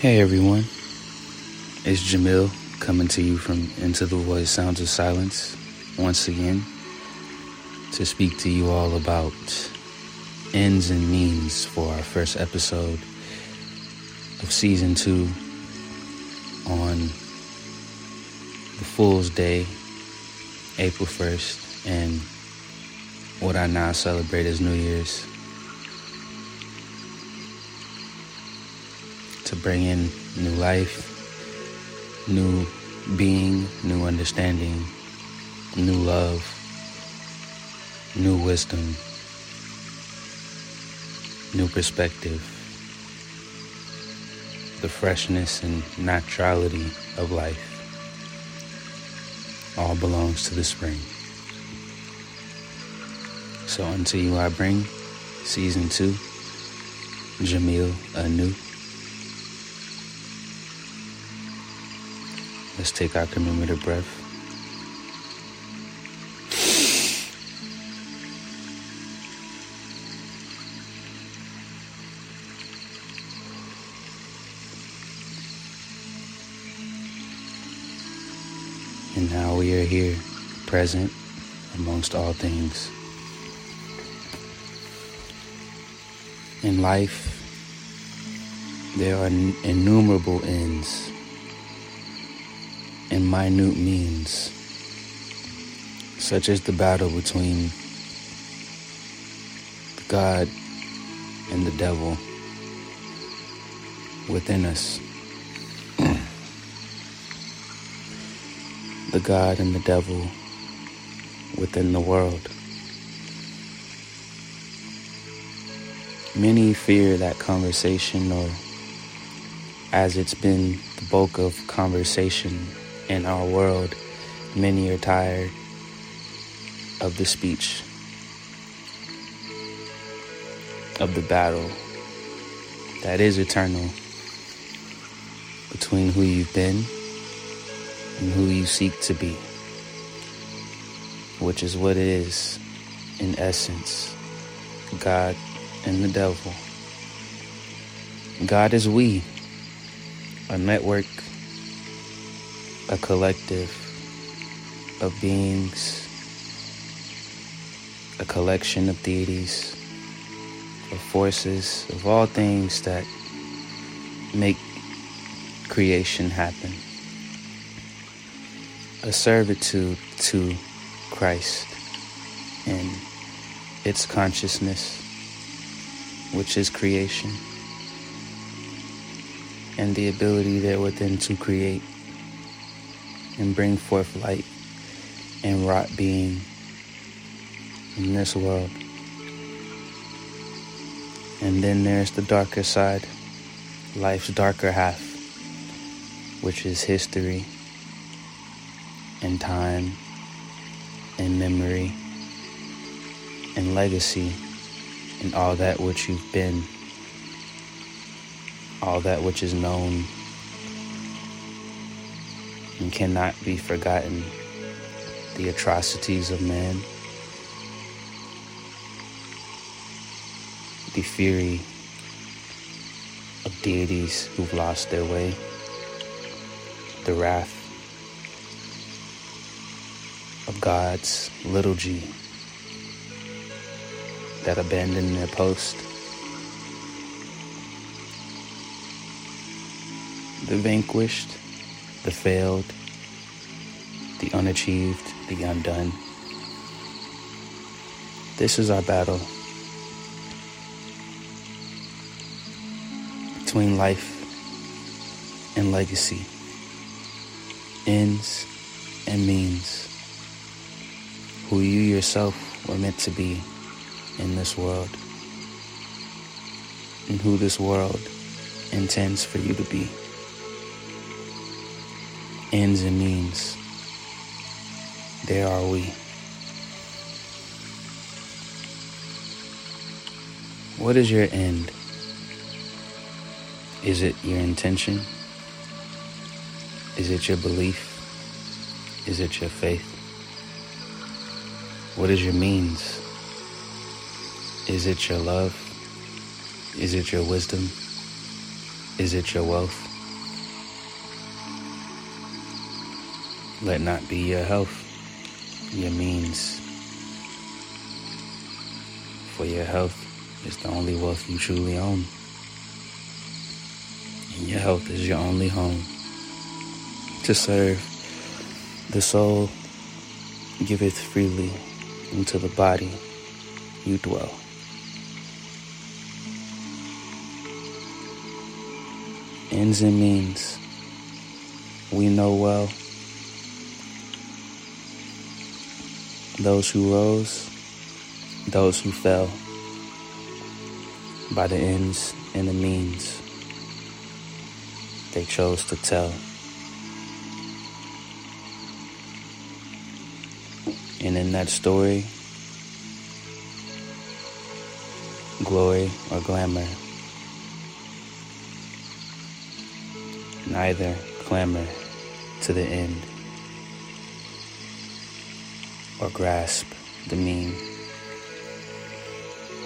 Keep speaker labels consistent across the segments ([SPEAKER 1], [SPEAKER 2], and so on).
[SPEAKER 1] Hey everyone, it's Jamil coming to you from Into the Void Sounds of Silence once again to speak to you all about ends and means for our first episode of season two on the Fool's Day, April 1st, and what I now celebrate as New Year's. To bring in new life, new being, new understanding, new love, new wisdom, new perspective, the freshness and naturality of life all belongs to the spring. So unto you I bring season two, Jamil Anu. Let's take our commemorative breath. And now we are here, present amongst all things. In life, there are innumerable ends and minute means, such as the battle between God and the devil within us. the God and the devil within the world. Many fear that conversation, or as it's been the bulk of conversation in our world, many are tired of the speech, of the battle that is eternal between who you've been and who you seek to be, which is what it is in essence God and the devil. God is we, a network, a collective of beings, a collection of deities, of forces, of all things that make creation happen. A servitude to Christ and its consciousness, which is creation, and the ability there within to create and bring forth light and wrought being in this world. And then there's the darker side, life's darker half, which is history and time and memory and legacy and all that which you've been, all that which is known and cannot be forgotten, the atrocities of man, the fury of deities who've lost their way, the wrath of God's little g that abandoned their post. The vanquished, the failed, the unachieved, the undone. This is our battle between life and legacy, ends and means who you yourself were meant to be in this world and who this world intends for you to be. Ends and means. There are we. What is your end? Is it your intention? Is it your belief? Is it your faith? What is your means? Is it your love? Is it your wisdom? Is it your wealth? Let not be your health, your means. For your health is the only wealth you truly own. And your health is your only home. To serve, the soul giveth freely into the body you dwell. Ends and means, we know well. Those who rose, those who fell, by the ends and the means they chose to tell. And in that story, glory or glamour, neither clamor to the end or grasp the mean.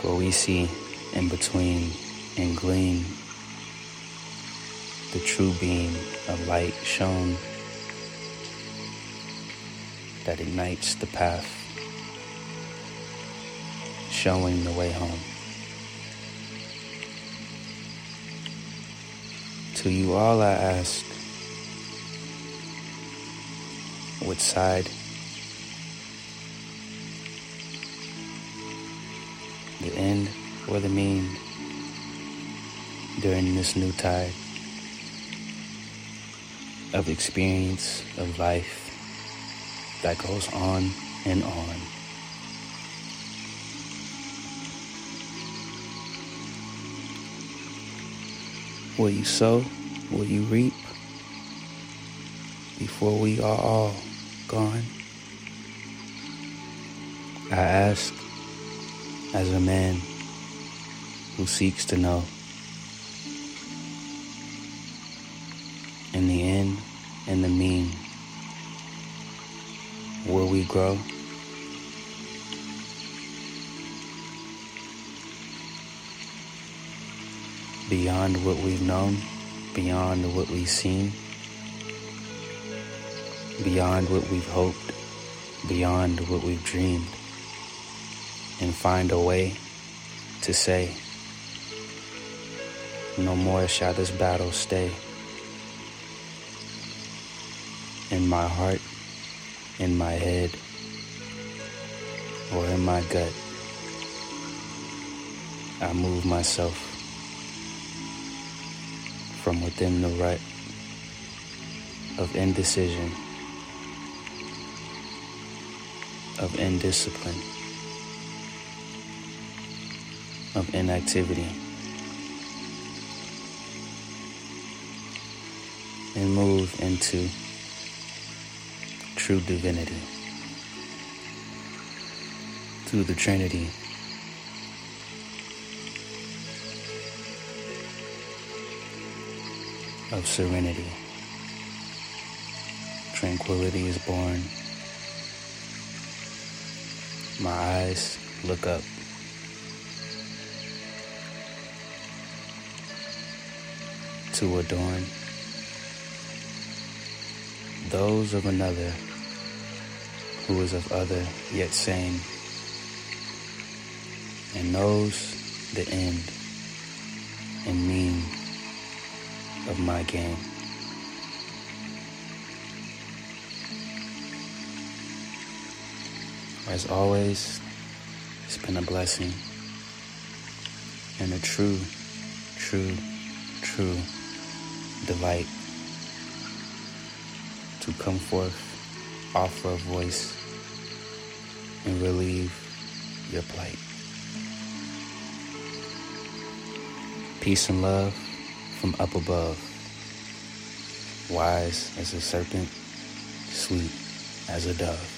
[SPEAKER 1] For we see in between and gleam the true beam of light shone that ignites the path, showing the way home. To you all I ask, which side the end or the mean during this new tide of experience of life that goes on and on. Will you sow? Will you reap? Before we are all gone? I ask as a man who seeks to know. In the end and the mean, will we grow? Beyond what we've known, beyond what we've seen, beyond what we've hoped, beyond what we've dreamed, and find a way to say, No more shall this battle stay. In my heart, in my head, or in my gut, I move myself from within the rut of indecision, of indiscipline, of inactivity, and move into true divinity through the Trinity. Of serenity, tranquility is born. My eyes look up. To adorn those of another who is of other yet same, and knows the end and mean of my game. As always, it's been a blessing and a true, true, true delight to come forth, offer a voice, and relieve your plight. Peace and love from up above, wise as a serpent, sweet as a dove.